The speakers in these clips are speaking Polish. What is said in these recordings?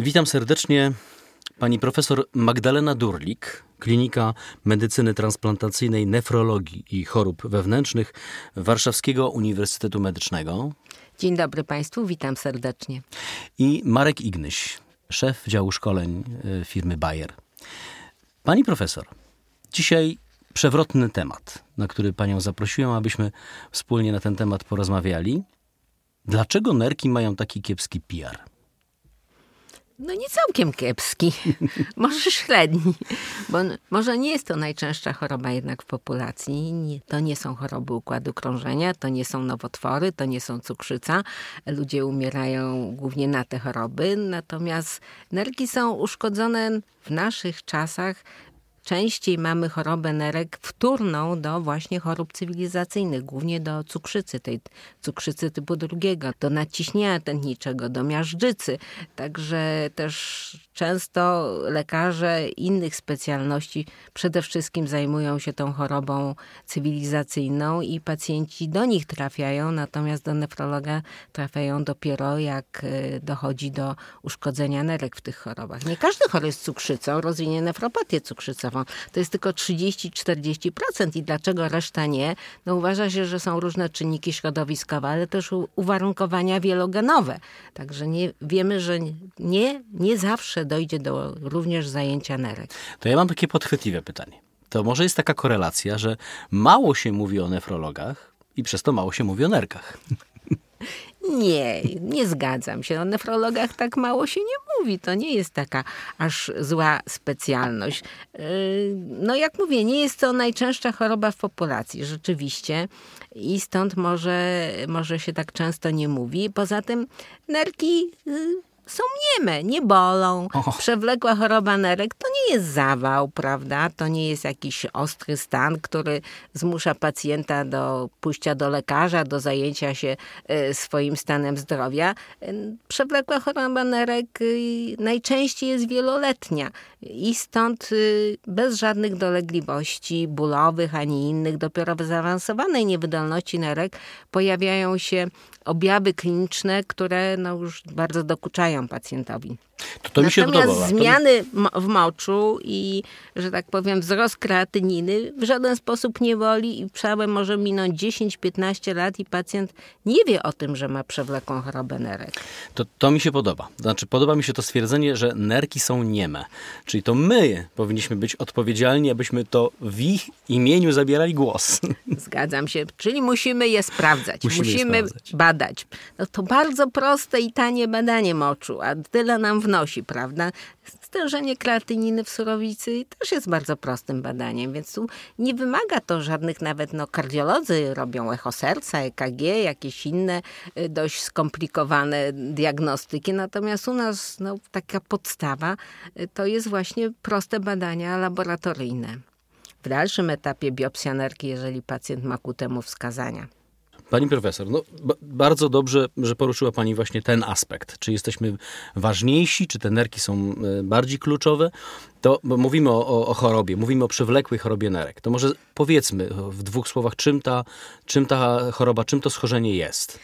Witam serdecznie pani profesor Magdalena Durlik, Klinika Medycyny Transplantacyjnej, Nefrologii i Chorób Wewnętrznych Warszawskiego Uniwersytetu Medycznego. Dzień dobry Państwu, witam serdecznie. I Marek Ignyś, szef działu szkoleń y, firmy Bayer. Pani profesor, dzisiaj przewrotny temat, na który panią zaprosiłem, abyśmy wspólnie na ten temat porozmawiali. Dlaczego nerki mają taki kiepski PR? No nie całkiem kiepski, może średni, bo może nie jest to najczęstsza choroba jednak w populacji. Nie, to nie są choroby układu krążenia, to nie są nowotwory, to nie są cukrzyca. Ludzie umierają głównie na te choroby, natomiast nerki są uszkodzone w naszych czasach częściej mamy chorobę nerek wtórną do właśnie chorób cywilizacyjnych, głównie do cukrzycy, tej cukrzycy typu drugiego, do nadciśnienia tętniczego, do miażdżycy. Także też często lekarze innych specjalności przede wszystkim zajmują się tą chorobą cywilizacyjną i pacjenci do nich trafiają, natomiast do nefrologa trafiają dopiero jak y, dochodzi do uszkodzenia nerek w tych chorobach. Nie każdy chory z cukrzycą rozwinie nefropatię cukrzycową to jest tylko 30-40% i dlaczego reszta nie? No uważa się, że są różne czynniki środowiskowe, ale też uwarunkowania wielogenowe. Także nie, wiemy, że nie, nie zawsze dojdzie do również zajęcia nerek. To ja mam takie podchwytliwe pytanie. To może jest taka korelacja, że mało się mówi o nefrologach i przez to mało się mówi o nerkach. Nie, nie zgadzam się. O nefrologach tak mało się nie mówi. To nie jest taka aż zła specjalność. Yy, no jak mówię, nie jest to najczęststsza choroba w populacji, rzeczywiście. I stąd może, może się tak często nie mówi. Poza tym nerki yy, są nieme, nie bolą. Przewlekła choroba nerek to nie jest zawał, prawda? To nie jest jakiś ostry stan, który zmusza pacjenta do pójścia do lekarza, do zajęcia się e, swoim stanem zdrowia. Przewlekła choroba nerek y, najczęściej jest wieloletnia i stąd y, bez żadnych dolegliwości bólowych ani innych, dopiero w zaawansowanej niewydolności nerek pojawiają się objawy kliniczne, które no już bardzo dokuczają pacjentowi. To, to mi się Natomiast podoba. zmiany w moczu i, że tak powiem, wzrost kreatyniny w żaden sposób nie boli i przałem może minąć 10-15 lat i pacjent nie wie o tym, że ma przewlekłą chorobę nerek. To, to mi się podoba. Znaczy, podoba mi się to stwierdzenie, że nerki są nieme. Czyli to my powinniśmy być odpowiedzialni, abyśmy to w ich imieniu zabierali głos. Zgadzam się. Czyli musimy je sprawdzać. Musimy, musimy je sprawdzać. badać. No to bardzo proste i tanie badanie moczu, a tyle nam wnosi, prawda? Stężenie kreatyniny w surowicy też jest bardzo prostym badaniem, więc tu nie wymaga to żadnych nawet, no kardiolodzy robią echo serca, EKG, jakieś inne y, dość skomplikowane diagnostyki, natomiast u nas no, taka podstawa y, to jest właśnie proste badania laboratoryjne. W dalszym etapie biopsja nerki, jeżeli pacjent ma ku temu wskazania. Pani profesor, no, bardzo dobrze, że poruszyła Pani właśnie ten aspekt. Czy jesteśmy ważniejsi, czy te nerki są e, bardziej kluczowe? To mówimy o, o, o, chorobie, mówimy o przewlekłej chorobie nerek. To może powiedzmy w dwóch słowach, czym ta, czym ta choroba, czym to schorzenie jest.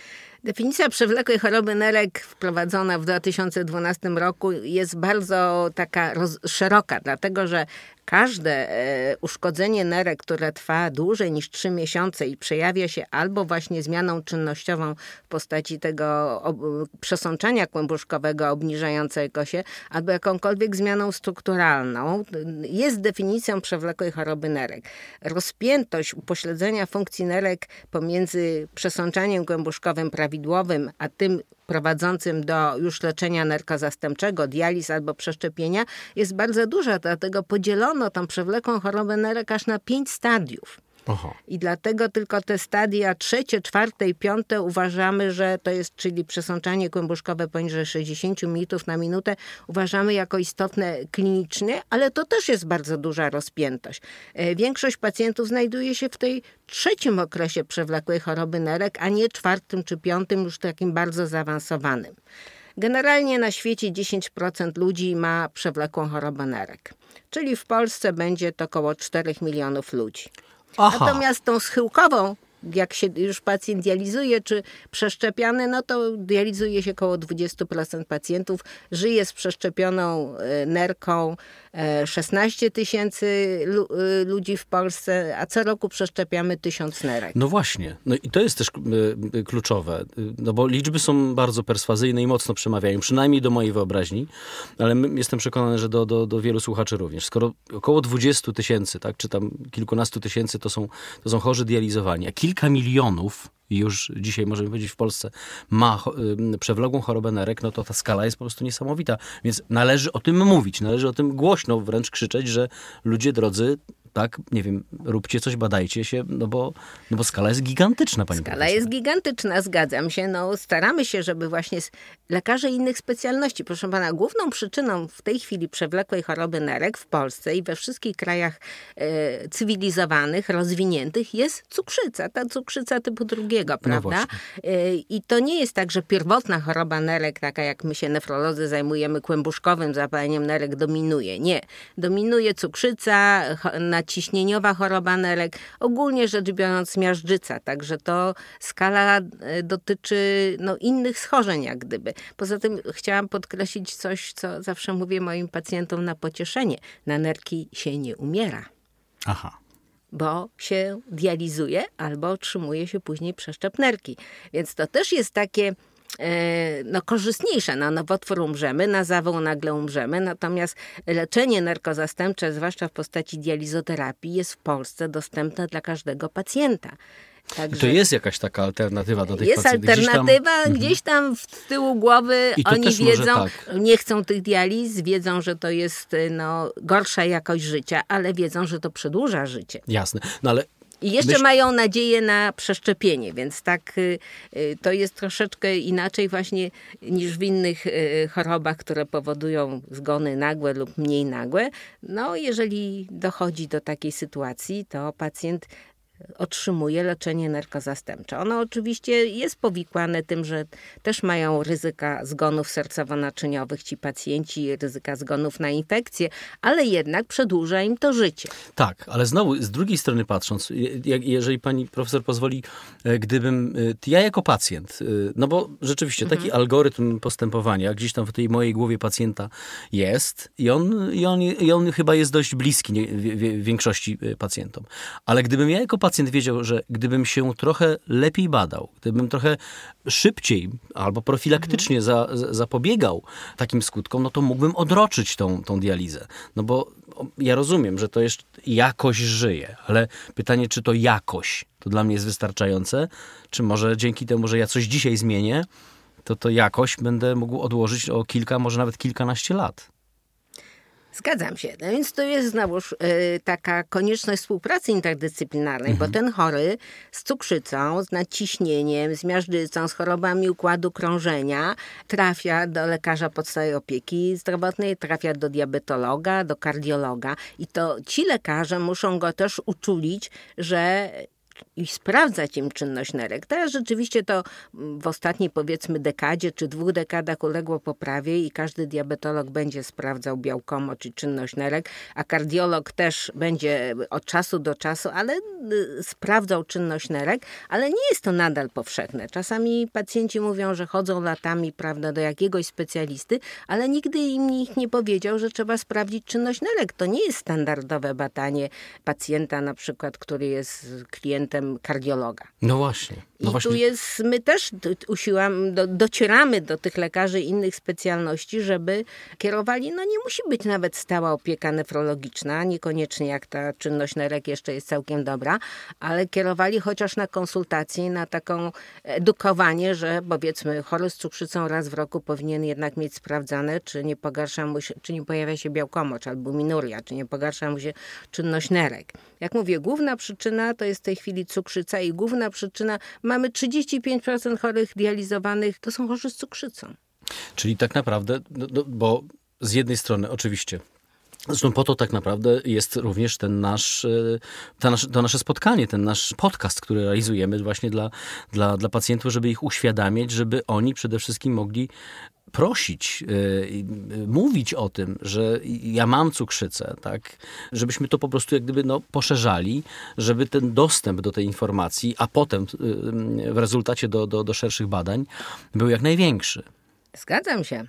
Definicja przewlekłej choroby nerek wprowadzona w 2012 roku jest bardzo taka roz, szeroka, dlatego że każde e, uszkodzenie nerek, które trwa dłużej niż 3 miesiące i przejawia się albo właśnie zmianą czynnościową w postaci tego przesączania kłębuszkowego obniżającego się, albo jakąkolwiek zmianą strukturalną, jest definicją przewlekłej choroby nerek. Rozpiętość upośledzenia funkcji nerek pomiędzy przesączaniem kłębuszkowym prawidłowym, a tym prowadzącym do już leczenia nerka zastępczego, dializ albo przeszczepienia jest bardzo duża, dlatego podzielono tą przewlekłą chorobę nerek aż na pięć stadiów. Aha. I dlatego tylko te stadia trzecie, czwarte i piąte uważamy, że to jest, czyli przesączanie kłębuszkowe poniżej 60 minutów na minutę, uważamy jako istotne klinicznie, ale to też jest bardzo duża rozpiętość. E, większość pacjentów znajduje się w tej trzecim okresie przewlekłej choroby nerek, a nie czwartym czy piątym, już takim bardzo zaawansowanym. Generalnie na świecie 10% ludzi ma przewlekłą chorobę nerek, czyli w Polsce będzie to około 4 milionów ludzi. Aha. Natomiast tą schyłkową jak się już pacjent dializuje, czy przeszczepiany, no to dializuje się około 20% pacjentów. Żyje z przeszczepioną e, nerką 16 e, tysięcy e, ludzi w Polsce, a co roku przeszczepiamy tysiąc nerek. No właśnie. No i to jest też kluczowe, no bo liczby są bardzo perswazyjne i mocno przemawiają, przynajmniej do mojej wyobraźni, ale jestem przekonany, że do, do, do wielu słuchaczy również. Skoro około 20 tysięcy, tak, czy tam kilkunastu tysięcy to są, to są chorzy dializowani, a kilka milionów już dzisiaj możemy powiedzieć w Polsce ma y, przewlogłą chorobę nerek, no to ta skala jest po prostu niesamowita. Więc należy o tym mówić, należy o tym głośno wręcz krzyczeć, że ludzie drodzy, tak, nie wiem, róbcie coś, badajcie się, no bo, no bo skala jest gigantyczna, pani Skala profesor. jest gigantyczna, zgadzam się. No, staramy się, żeby właśnie lekarze innych specjalności, proszę pana, główną przyczyną w tej chwili przewlekłej choroby nerek w Polsce i we wszystkich krajach e, cywilizowanych, rozwiniętych jest cukrzyca, ta cukrzyca typu drugiego, no prawda? No e, I to nie jest tak, że pierwotna choroba nerek, taka jak my się nefrolodzy zajmujemy kłębuszkowym zapaleniem nerek, dominuje. Nie. Dominuje cukrzyca, na ciśnieniowa choroba nerek, ogólnie rzecz biorąc miażdżyca, także to skala e, dotyczy no, innych schorzeń jak gdyby. Poza tym chciałam podkreślić coś, co zawsze mówię moim pacjentom na pocieszenie. Na nerki się nie umiera. Aha bo się dializuje albo otrzymuje się później przeszczep nerki. Więc to też jest takie no, korzystniejsze. Na nowotwór umrzemy, na zawał nagle umrzemy, natomiast leczenie narkozastępcze, zwłaszcza w postaci dializoterapii, jest w Polsce dostępne dla każdego pacjenta. Także to jest jakaś taka alternatywa do tych jest pacjentów. Jest alternatywa, gdzieś tam, gdzieś tam w tyłu głowy oni wiedzą, tak. nie chcą tych dializ, wiedzą, że to jest no, gorsza jakość życia, ale wiedzą, że to przedłuża życie. Jasne, no ale i jeszcze Myśl... mają nadzieję na przeszczepienie, więc tak y, y, to jest troszeczkę inaczej właśnie niż w innych y, chorobach, które powodują zgony nagłe lub mniej nagłe. No, jeżeli dochodzi do takiej sytuacji, to pacjent otrzymuje leczenie narkozastępcze. Ono oczywiście jest powikłane tym, że też mają ryzyka zgonów sercowo-naczyniowych ci pacjenci, ryzyka zgonów na infekcje, ale jednak przedłuża im to życie. Tak, ale znowu z drugiej strony patrząc, jeżeli pani profesor pozwoli, e, gdybym e, ja jako pacjent, e, no bo rzeczywiście taki mhm. algorytm postępowania gdzieś tam w tej mojej głowie pacjenta jest i on, i on, i on chyba jest dość bliski większości pacjentom. Ale gdybym ja jako pacjent wiedział, że gdybym się trochę lepiej badał, gdybym trochę szybciej albo profilaktycznie za, zapobiegał takim skutkom, no to mógłbym odroczyć tą, tą dializę. No bo ja rozumiem, że to jest jakoś żyje, ale pytanie, czy to jakoś, to dla mnie jest wystarczające, czy może dzięki temu, że ja coś dzisiaj zmienię, to to jakoś będę mógł odłożyć o kilka, może nawet kilkanaście lat. Zgadzam się. No więc to jest znowuż y, taka konieczność współpracy interdyscyplinarnej, mhm. bo ten chory z cukrzycą, z nadciśnieniem, z miażdżycą, z chorobami układu krążenia trafia do lekarza podstawowej opieki zdrowotnej, trafia do diabetologa, do kardiologa i to ci lekarze muszą go też uczulić, że i sprawdzać im czynność nerek. Teraz rzeczywiście to w ostatniej powiedzmy dekadzie czy dwóch dekadach uległo poprawie i każdy diabetolog będzie sprawdzał białkomo i czynność nerek, a kardiolog też będzie od czasu do czasu, ale y, sprawdzał czynność nerek, ale nie jest to nadal powszechne. Czasami pacjenci mówią, że chodzą latami prawda, do jakiegoś specjalisty, ale nigdy im nikt nie powiedział, że trzeba sprawdzić czynność nerek. To nie jest standardowe badanie pacjenta na przykład, który jest klientem kardiologa. No właśnie. No I właśnie. tu jest, my też usiłam, do, docieramy do tych lekarzy innych specjalności, żeby kierowali, no nie musi być nawet stała opieka nefrologiczna, niekoniecznie jak ta czynność nerek jeszcze jest całkiem dobra, ale kierowali chociaż na konsultację, na taką edukowanie, że powiedzmy chory z cukrzycą raz w roku powinien jednak mieć sprawdzane, czy nie pogarsza mu się, czy nie pojawia się białkomocz albo minuria, czy nie pogarsza mu się czynność nerek. Jak mówię, główna przyczyna to jest w tej chwili cukrzyca i główna przyczyna, mamy 35% chorych dializowanych, to są chorzy z cukrzycą. Czyli tak naprawdę, no, no, bo z jednej strony oczywiście Zresztą po to tak naprawdę jest również ten nasz, to nasze, to nasze spotkanie, ten nasz podcast, który realizujemy właśnie dla, dla, dla pacjentów, żeby ich uświadamiać, żeby oni przede wszystkim mogli prosić, mówić o tym, że ja mam cukrzycę, tak, żebyśmy to po prostu jak gdyby no, poszerzali, żeby ten dostęp do tej informacji, a potem w rezultacie do, do, do szerszych badań był jak największy. Zgadzam się.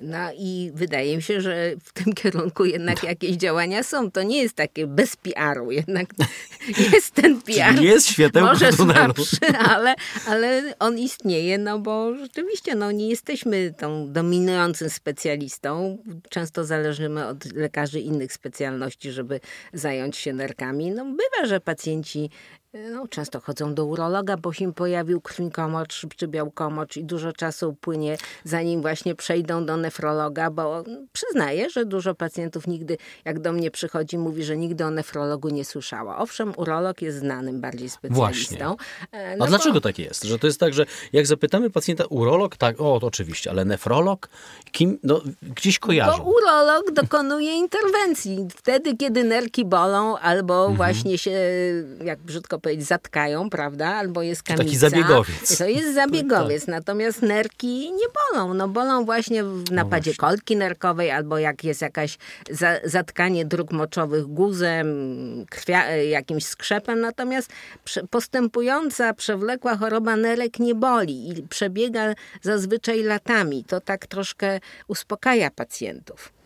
No i wydaje mi się, że w tym kierunku jednak jakieś działania są. To nie jest takie bez PR-u, jednak jest ten PR. Czyli jest światełko Może słabszy, ale, ale on istnieje, no bo rzeczywiście no, nie jesteśmy tą dominującym specjalistą. Często zależymy od lekarzy innych specjalności, żeby zająć się nerkami. No bywa, że pacjenci no, często chodzą do urologa, bo się im pojawił krwinkomocz czy białkomocz i dużo czasu płynie, zanim właśnie przejdą do nefrologa, bo przyznaję, że dużo pacjentów nigdy, jak do mnie przychodzi, mówi, że nigdy o nefrologu nie słyszała. Owszem, urolog jest znanym bardziej specjalistą. Właśnie. No A dlaczego bo... tak jest? Że to jest tak, że jak zapytamy pacjenta urolog, tak, o, to oczywiście, ale nefrolog, kim, no, gdzieś kojarzą. Bo urolog dokonuje interwencji wtedy, kiedy nerki bolą albo mhm. właśnie się, jak brzydko powiedzieć, zatkają, prawda? Albo jest kamica. Taki zabiegowiec. To jest zabiegowiec. Tak. Natomiast nerki nie bolą. No bolą właśnie w napadzie no kolki nerkowej, albo jak jest jakaś za, zatkanie dróg moczowych guzem, krwia, jakimś skrzepem. Natomiast postępująca, przewlekła choroba nerek nie boli i przebiega zazwyczaj latami. To tak troszkę uspokaja pacjentów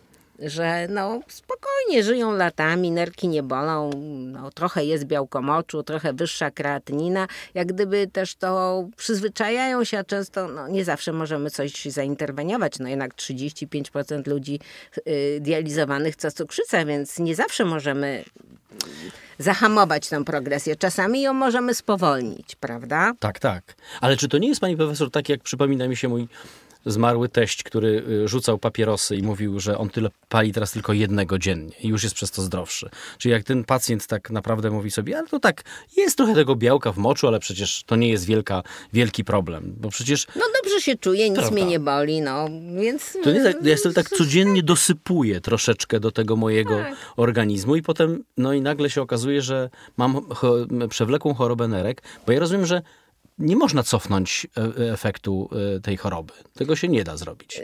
że no spokojnie żyją latami, nerki nie bolą, no, trochę jest białkomoczu, trochę wyższa kreatynina, jak gdyby też to przyzwyczajają się, a często no, nie zawsze możemy coś zainterweniować, no jednak 35% ludzi y, dializowanych to cukrzyca, więc nie zawsze możemy zahamować tę progresję. Czasami ją możemy spowolnić, prawda? Tak, tak. Ale czy to nie jest, pani profesor, tak jak przypomina mi się mój zmarły teść, który y, rzucał papierosy i mówił, że on tyle pali teraz tylko jednego dziennie i już jest przez to zdrowszy. Czyli jak ten pacjent tak naprawdę mówi sobie, ale to tak, jest trochę tego białka w moczu, ale przecież to nie jest wielka, wielki problem, bo przecież... No dobrze się czuję, nic prawda. mnie nie boli, no, więc... To nie tak, ja sobie tak codziennie dosypuję troszeczkę do tego mojego tak. organizmu i potem, no i nagle się okazuje, że mam przewlekłą chorobę nerek, bo ja rozumiem, że nie można cofnąć e, e, efektu e, tej choroby. Tego się nie da zrobić.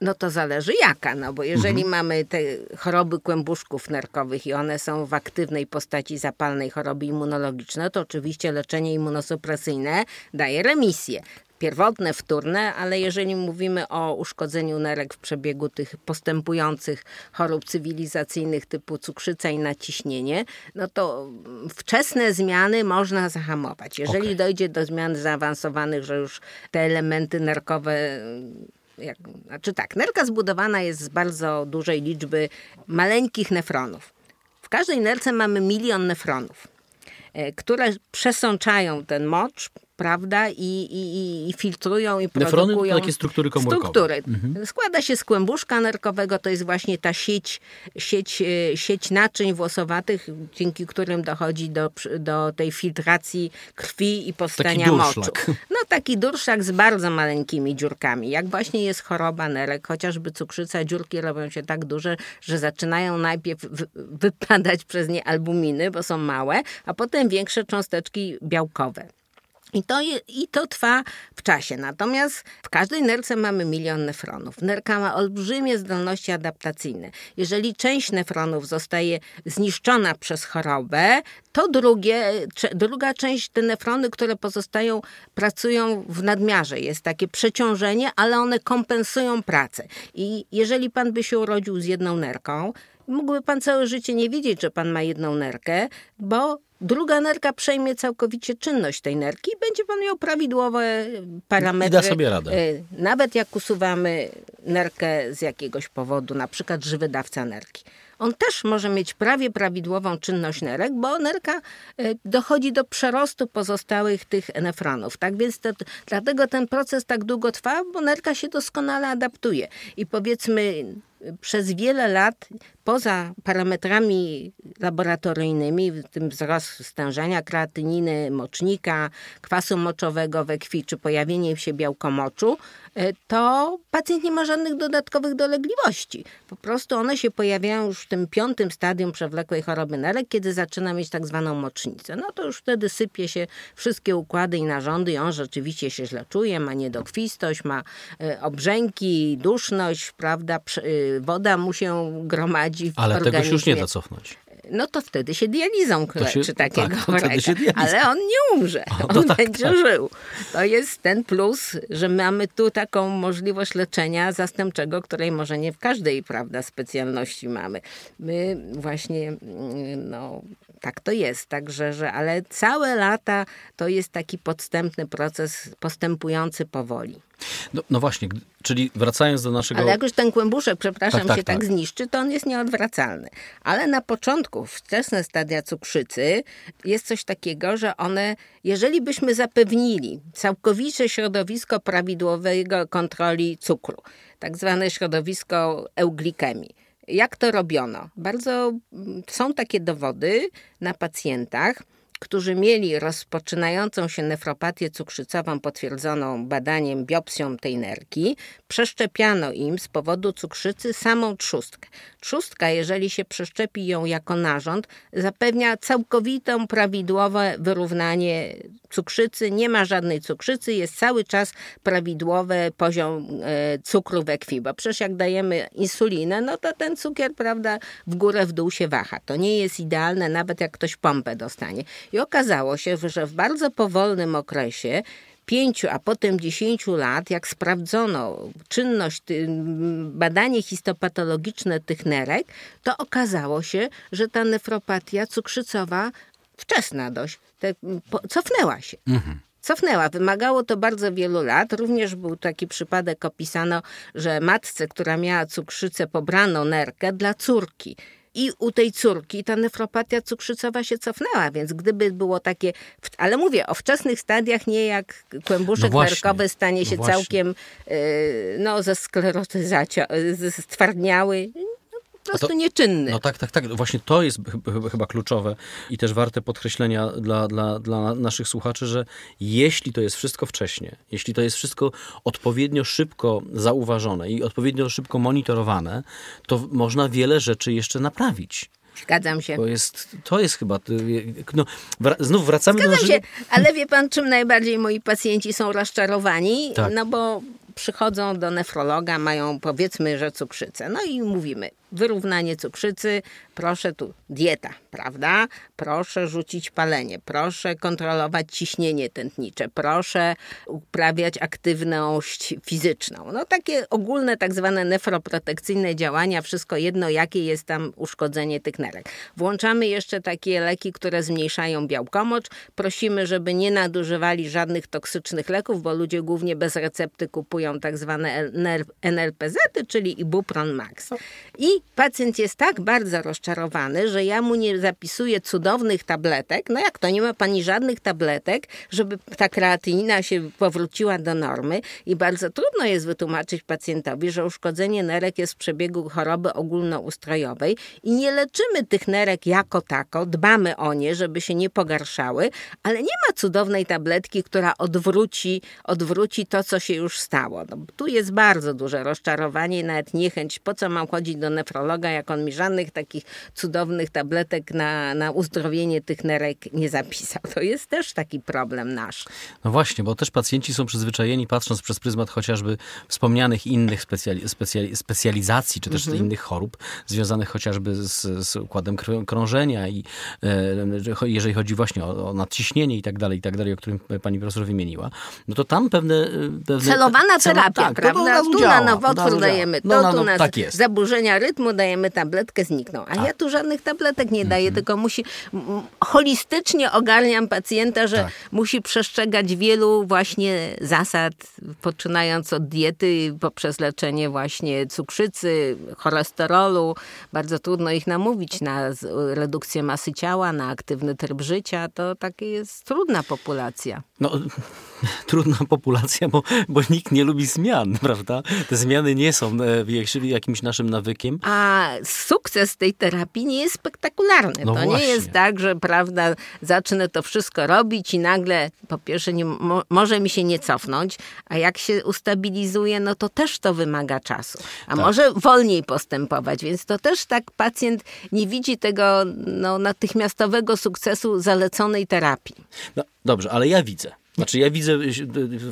No to zależy jaka, no bo jeżeli mhm. mamy te choroby kłębuszków nerkowych i one są w aktywnej postaci zapalnej choroby immunologicznej, to oczywiście leczenie immunosupresyjne daje remisję pierwotne, wtórne, ale jeżeli mówimy o uszkodzeniu nerek w przebiegu tych postępujących chorób cywilizacyjnych typu cukrzyca i naciśnienie, no to wczesne zmiany można zahamować. Jeżeli okay. dojdzie do zmian zaawansowanych, że już te elementy nerkowe jak, znaczy tak, nerka zbudowana jest z bardzo dużej liczby maleńkich nefronów. W każdej nerce mamy milion nefronów, e, które przesączają ten mocz, prawda, i, i, i filtrują i Nefrony produkują... takie struktury komórkowe. Struktury. Mhm. Składa się z kłębuszka nerkowego, to jest właśnie ta sieć, sieć, e, sieć naczyń włosowatych, dzięki którym dochodzi do, do tej filtracji krwi i powstania moczu. No taki durszak z bardzo maleńkimi dziurkami. Jak właśnie jest choroba nerek, chociażby cukrzyca, dziurki robią się tak duże, że zaczynają najpierw wypadać przez nie albuminy, bo są małe, a potem większe cząsteczki białkowe. I to, I to trwa w czasie. Natomiast w każdej nerce mamy milion nefronów. Nerka ma olbrzymie zdolności adaptacyjne. Jeżeli część nefronów zostaje zniszczona przez chorobę, to drugie, druga część, te nefrony, które pozostają, pracują w nadmiarze. Jest takie przeciążenie, ale one kompensują pracę. I jeżeli pan by się urodził z jedną nerką, mógłby pan całe życie nie wiedzieć, że pan ma jedną nerkę, bo druga nerka przejmie całkowicie czynność tej nerki i będzie pan miał prawidłowe parametry. I da sobie radę. E, nawet jak usuwamy nerkę z jakiegoś powodu, na przykład żywy dawca nerki. On też może mieć prawie prawidłową czynność nerek, bo nerka e, dochodzi do przerostu pozostałych tych nefronów. Tak więc to, dlatego ten proces tak długo trwa, bo nerka się doskonale adaptuje. I powiedzmy przez wiele lat, poza parametrami laboratoryjnymi, w tym wzrost stężenia kreatyniny, mocznika, kwasu moczowego we krwi, czy pojawienie się białkomoczu, e, to pacjent nie ma żadnych dodatkowych dolegliwości. Po prostu one się pojawiają już w tym piątym stadium przewlekłej choroby nerek, kiedy zaczyna mieć tak zwaną mocznicę. No to już wtedy sypie się wszystkie układy i narządy i on rzeczywiście się źle czuje, ma niedokrwistość, ma e, obrzęki, duszność, prawda, e, woda mu się gromadzi w Ale organizmie. tego się już nie da cofnąć no to wtedy się dializą leczy się, takiego tak. Ale on nie umrze, o, on tak, będzie tak. żył. To jest ten plus, że mamy tu taką możliwość leczenia zastępczego, której może nie w każdej prawda, specjalności mamy. My właśnie, mm, no tak to jest, także, że, ale całe lata to jest taki podstępny proces postępujący powoli. No, no, właśnie, czyli wracając do naszego... Ale jak już ten kłębuszek, przepraszam, tak, tak, się tak, tak zniszczy, to on jest nieodwracalny. Ale na początku, wczesne stadia cukrzycy, jest coś takiego, że one, jeżeli byśmy zapewnili całkowicie środowisko prawidłowego kontroli cukru, tak zwane środowisko euglikemii, jak to robiono? Bardzo mm, są takie dowody na pacjentach, którzy mieli rozpoczynającą się nefropatię cukrzycową potwierdzoną badaniem biopsją tej nerki, przeszczepiano im z powodu cukrzycy samą trzustkę. Trzustka, jeżeli się przeszczepi ją jako narząd, zapewnia całkowitą prawidłowe wyrównanie cukrzycy, nie ma żadnej cukrzycy, jest cały czas prawidłowy poziom e, cukru we krwi, bo przecież jak dajemy insulinę, no to ten cukier, prawda, w górę, w dół się waha. To nie jest idealne, nawet jak ktoś pompę dostanie. I okazało się, że w bardzo powolnym okresie pięciu, a potem dziesięciu lat, jak sprawdzono czynność, badanie histopatologiczne tych nerek, to okazało się, że ta nefropatia cukrzycowa wczesna dość, te, po, cofnęła się. Mhm cofnęła. Wymagało to bardzo wielu lat. Również był taki przypadek, opisano, że matce, która miała cukrzycę, pobrano nerkę dla córki i u tej córki ta nefropatia cukrzycowa się cofnęła, więc gdyby było takie, ale mówię o wczesnych stadiach, nie jak kłębuszek no nerkowy stanie się no całkiem y, no, ze sklerotyzacją, stwardniały, po prostu to, nieczynny. No tak, tak, tak. Właśnie to jest chyba kluczowe i też warte podkreślenia dla, dla, dla naszych słuchaczy, że jeśli to jest wszystko wcześnie, jeśli to jest wszystko odpowiednio szybko zauważone i odpowiednio szybko monitorowane, to można wiele rzeczy jeszcze naprawić. Zgadzam się. To jest, to jest chyba. No, wra, znów wracamy Zgadzam do. Zgadzam się, ale wie pan, czym najbardziej moi pacjenci są rozczarowani? Tak. No bo przychodzą do nefrologa, mają powiedzmy, że cukrzycę. No i mówimy, wyrównanie cukrzycy, proszę tu dieta, prawda? Proszę rzucić palenie, proszę kontrolować ciśnienie tętnicze, proszę uprawiać aktywność fizyczną. No takie ogólne tak zwane nefroprotekcyjne działania, wszystko jedno jakie jest tam uszkodzenie tych nerek. Włączamy jeszcze takie leki, które zmniejszają białkomocz. Prosimy, żeby nie nadużywali żadnych toksycznych leków, bo ludzie głównie bez recepty kupują tak zwane NLPZ, czyli Ibupron Max. I pacjent jest tak bardzo rozczarowany, że ja mu nie zapisuję cudownych tabletek. No jak to, nie ma pani żadnych tabletek, żeby ta kreatynina się powróciła do normy i bardzo trudno jest wytłumaczyć pacjentowi, że uszkodzenie nerek jest w przebiegu choroby ogólnoustrojowej i nie leczymy tych nerek jako tako, dbamy o nie, żeby się nie pogarszały, ale nie ma cudownej tabletki, która odwróci, odwróci to, co się już stało. No, tu jest bardzo duże rozczarowanie nawet niechęć, po co mam chodzić do nefrologa, nefrologa, jak on mi żadnych takich cudownych tabletek na, na uzdrowienie tych nerek nie zapisał. To jest też taki problem nasz. No właśnie, bo też pacjenci są przyzwyczajeni, patrząc przez pryzmat chociażby wspomnianych innych specjali, specjali, specjalizacji, czy też mhm. innych chorób, związanych chociażby z, z układem krążenia i e, jeżeli chodzi właśnie o, o nadciśnienie i tak dalej, i tak dalej, o którym pani profesor wymieniła, no to tam pewne... pewne Celowana terapia, tak, prawda? tu na nowotwór dajemy to, no, no, no, tu na tak zaburzenia rytmu dajemy tabletkę, znikną. A, A, ja tu żadnych tabletek nie daję, mhm. tylko musi, holistycznie ogarniam pacjenta, że tak. musi przestrzegać wielu właśnie zasad, poczynając od diety, poprzez leczenie właśnie cukrzycy, cholesterolu. Bardzo trudno ich namówić na redukcję masy ciała, na aktywny tryb życia. To takie jest trudna populacja. No, trudna populacja, bo, bo nikt nie lubi zmian, prawda? Te zmiany nie są e, jakimś naszym nawykiem. A sukces tej terapii nie jest spektakularny. No to właśnie. nie jest tak, że prawda, zacznę to wszystko robić i nagle po pierwsze nie, mo, może mi się nie cofnąć, a jak się ustabilizuje, no to też to wymaga czasu. A tak. może wolniej postępować, więc to też tak pacjent nie widzi tego no, natychmiastowego sukcesu zaleconej terapii. No, dobrze, ale ja widzę. Znaczy ja widzę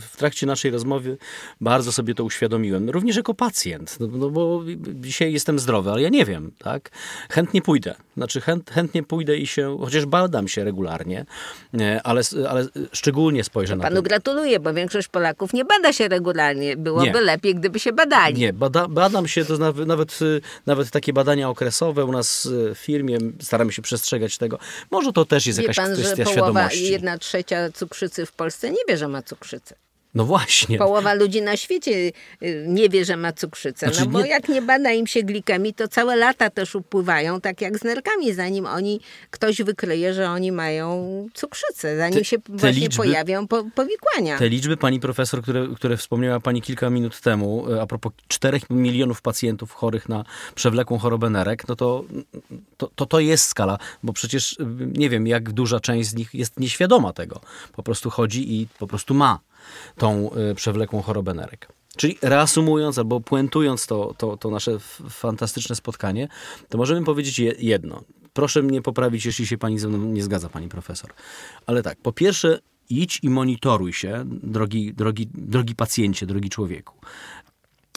w trakcie naszej rozmowy, bardzo sobie to uświadomiłem, również jako pacjent, no, no bo dzisiaj jestem zdrowy, ale ja nie wiem, tak? Chętnie pójdę, znaczy chęt, chętnie pójdę i się, chociaż badam się regularnie, ale, ale szczególnie spojrzę na to. Panu gratuluję, bo większość Polaków nie bada się regularnie. Byłoby nie. lepiej, gdyby się badali. Nie, bada, badam się, to nawet, nawet, nawet takie badania okresowe u nas w firmie, staramy się przestrzegać tego. Może to też jest Wie jakaś pan, kwestia że połowa, świadomości. jedna trzecia cukrzycy w Polsce Polsce nie wie, że ma cukrzycę. No właśnie. Połowa ludzi na świecie y, nie wie, że ma cukrzycę. Znaczy, no bo nie... jak nie bada im się glikemii, to całe lata też upływają, tak jak z nerkami, zanim oni, ktoś wykryje, że oni mają cukrzycę, zanim te, się te właśnie liczby, pojawią po, powikłania. Te liczby, pani profesor, które, które wspomniała pani kilka minut temu, y, a propos 4 milionów pacjentów chorych na przewlekłą chorobę nerek, no to to, to to jest skala, bo przecież y, nie wiem, jak duża część z nich jest nieświadoma tego. Po prostu chodzi i po prostu ma tą y, przewlekłą chorobę nerek. Czyli reasumując albo puentując to, to, to nasze fantastyczne spotkanie, to możemy powiedzieć jedno. Proszę mnie poprawić, jeśli się pani ze mną nie zgadza, pani profesor. Ale tak, po pierwsze, idź i monitoruj się, drogi, drogi, drogi pacjencie, drogi człowieku.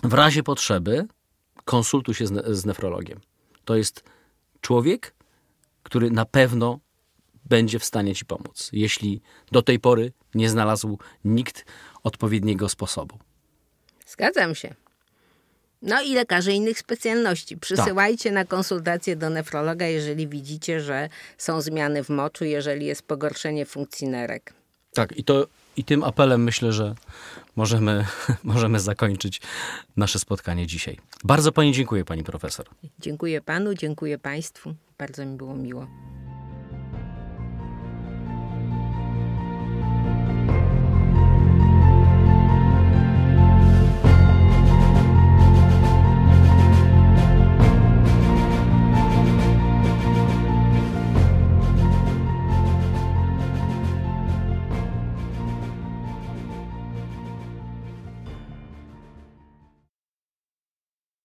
W razie potrzeby konsultuj się z, z nefrologiem. To jest człowiek, który na pewno będzie w stanie ci pomóc, jeśli do tej pory nie znalazł nikt odpowiedniego sposobu. Zgadzam się. No i lekarze innych specjalności. Przysyłajcie tak. na konsultację do nefrologa, jeżeli widzicie, że są zmiany w moczu, jeżeli jest pogorszenie funkcji nerek. Tak, i to i tym apelem myślę, że możemy, możemy zakończyć nasze spotkanie dzisiaj. Bardzo Pani dziękuję, Pani Profesor. Dziękuję Panu, dziękuję Państwu. Bardzo mi było miło.